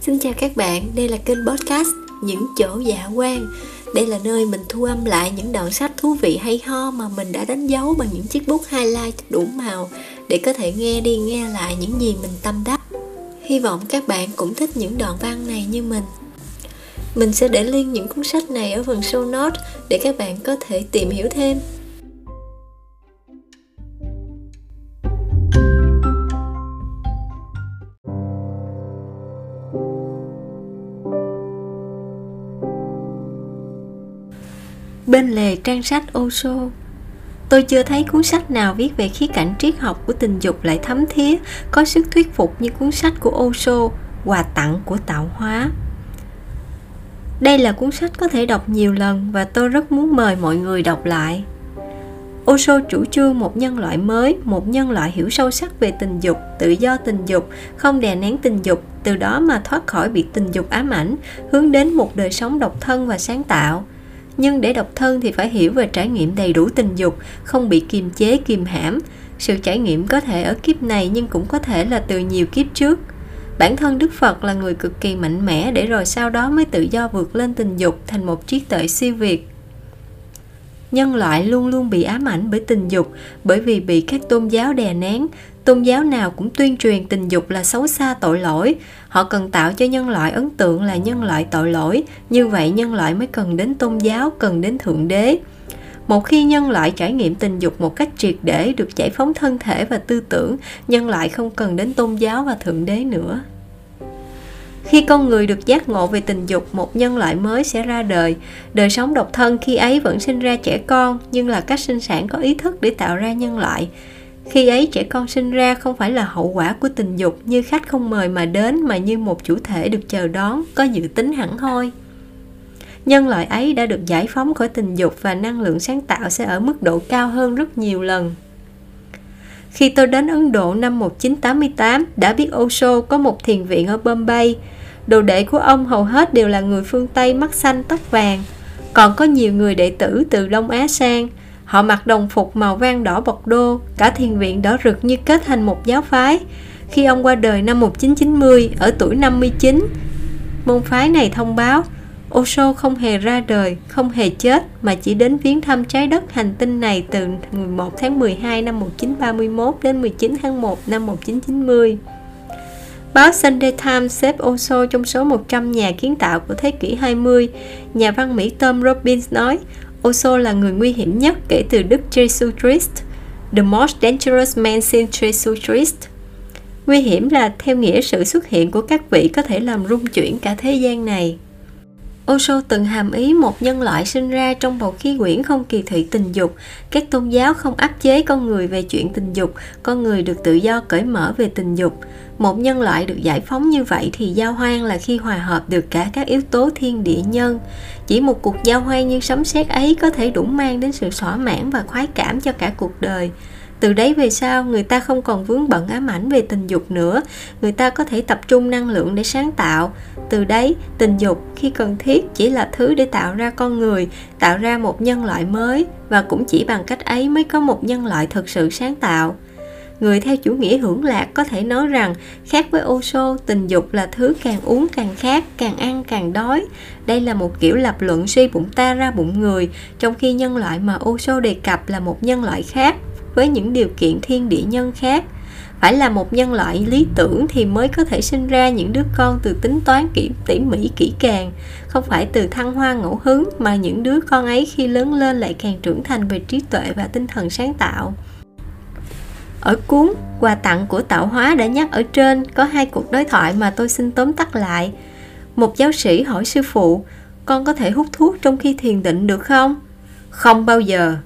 Xin chào các bạn, đây là kênh podcast Những chỗ dạ quan Đây là nơi mình thu âm lại những đoạn sách thú vị hay ho mà mình đã đánh dấu bằng những chiếc bút highlight đủ màu để có thể nghe đi nghe lại những gì mình tâm đắc. Hy vọng các bạn cũng thích những đoạn văn này như mình. Mình sẽ để link những cuốn sách này ở phần show notes để các bạn có thể tìm hiểu thêm. Bên lề trang sách Osho Tôi chưa thấy cuốn sách nào viết về khía cạnh triết học của tình dục lại thấm thía, có sức thuyết phục như cuốn sách của Osho, Quà tặng của tạo hóa. Đây là cuốn sách có thể đọc nhiều lần và tôi rất muốn mời mọi người đọc lại. Osho chủ trương một nhân loại mới, một nhân loại hiểu sâu sắc về tình dục, tự do tình dục, không đè nén tình dục, từ đó mà thoát khỏi bị tình dục ám ảnh, hướng đến một đời sống độc thân và sáng tạo – nhưng để độc thân thì phải hiểu về trải nghiệm đầy đủ tình dục, không bị kiềm chế kìm hãm. Sự trải nghiệm có thể ở kiếp này nhưng cũng có thể là từ nhiều kiếp trước. Bản thân đức phật là người cực kỳ mạnh mẽ để rồi sau đó mới tự do vượt lên tình dục thành một trí tuệ siêu việt nhân loại luôn luôn bị ám ảnh bởi tình dục, bởi vì bị các tôn giáo đè nén. Tôn giáo nào cũng tuyên truyền tình dục là xấu xa tội lỗi. Họ cần tạo cho nhân loại ấn tượng là nhân loại tội lỗi. Như vậy nhân loại mới cần đến tôn giáo, cần đến thượng đế. Một khi nhân loại trải nghiệm tình dục một cách triệt để, được giải phóng thân thể và tư tưởng, nhân loại không cần đến tôn giáo và thượng đế nữa khi con người được giác ngộ về tình dục, một nhân loại mới sẽ ra đời. Đời sống độc thân khi ấy vẫn sinh ra trẻ con, nhưng là cách sinh sản có ý thức để tạo ra nhân loại. Khi ấy, trẻ con sinh ra không phải là hậu quả của tình dục như khách không mời mà đến, mà như một chủ thể được chờ đón, có dự tính hẳn hoi. Nhân loại ấy đã được giải phóng khỏi tình dục và năng lượng sáng tạo sẽ ở mức độ cao hơn rất nhiều lần khi tôi đến Ấn Độ năm 1988, đã biết Osho có một thiền viện ở Bombay. Đồ đệ của ông hầu hết đều là người phương Tây mắt xanh tóc vàng. Còn có nhiều người đệ tử từ Đông Á sang. Họ mặc đồng phục màu vang đỏ bọc đô, cả thiền viện đỏ rực như kết thành một giáo phái. Khi ông qua đời năm 1990, ở tuổi 59, môn phái này thông báo Osho không hề ra đời, không hề chết mà chỉ đến viếng thăm trái đất hành tinh này từ 11 tháng 12 năm 1931 đến 19 tháng 1 năm 1990. Báo Sunday Times xếp Osho trong số 100 nhà kiến tạo của thế kỷ 20. Nhà văn Mỹ Tom Robbins nói, Osho là người nguy hiểm nhất kể từ Đức Jesus Christ. The most dangerous man since Jesus Christ. Nguy hiểm là theo nghĩa sự xuất hiện của các vị có thể làm rung chuyển cả thế gian này. Osho từng hàm ý một nhân loại sinh ra trong bầu khí quyển không kỳ thị tình dục. Các tôn giáo không áp chế con người về chuyện tình dục, con người được tự do cởi mở về tình dục. Một nhân loại được giải phóng như vậy thì giao hoan là khi hòa hợp được cả các yếu tố thiên địa nhân. Chỉ một cuộc giao hoan như sấm sét ấy có thể đủ mang đến sự thỏa mãn và khoái cảm cho cả cuộc đời từ đấy về sau người ta không còn vướng bận ám ảnh về tình dục nữa. Người ta có thể tập trung năng lượng để sáng tạo. Từ đấy tình dục khi cần thiết chỉ là thứ để tạo ra con người tạo ra một nhân loại mới và cũng chỉ bằng cách ấy mới có một nhân loại thực sự sáng tạo. Người theo chủ nghĩa hưởng lạc có thể nói rằng khác với Osho, tình dục là thứ càng uống càng khát, càng ăn càng đói. Đây là một kiểu lập luận suy bụng ta ra bụng người, trong khi nhân loại mà Osho đề cập là một nhân loại khác, với những điều kiện thiên địa nhân khác. Phải là một nhân loại lý tưởng thì mới có thể sinh ra những đứa con từ tính toán kỹ, tỉ mỉ kỹ càng. Không phải từ thăng hoa ngẫu hứng mà những đứa con ấy khi lớn lên lại càng trưởng thành về trí tuệ và tinh thần sáng tạo. Ở cuốn quà tặng của tạo hóa đã nhắc ở trên, có hai cuộc đối thoại mà tôi xin tóm tắt lại. Một giáo sĩ hỏi sư phụ, con có thể hút thuốc trong khi thiền định được không? Không bao giờ.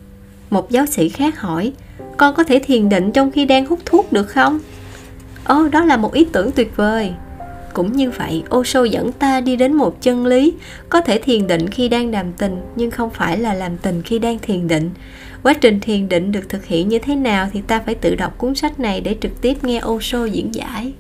Một giáo sĩ khác hỏi con có thể thiền định trong khi đang hút thuốc được không? Ồ, đó là một ý tưởng tuyệt vời. Cũng như vậy, Osho dẫn ta đi đến một chân lý, có thể thiền định khi đang làm tình, nhưng không phải là làm tình khi đang thiền định. Quá trình thiền định được thực hiện như thế nào thì ta phải tự đọc cuốn sách này để trực tiếp nghe Osho diễn giải.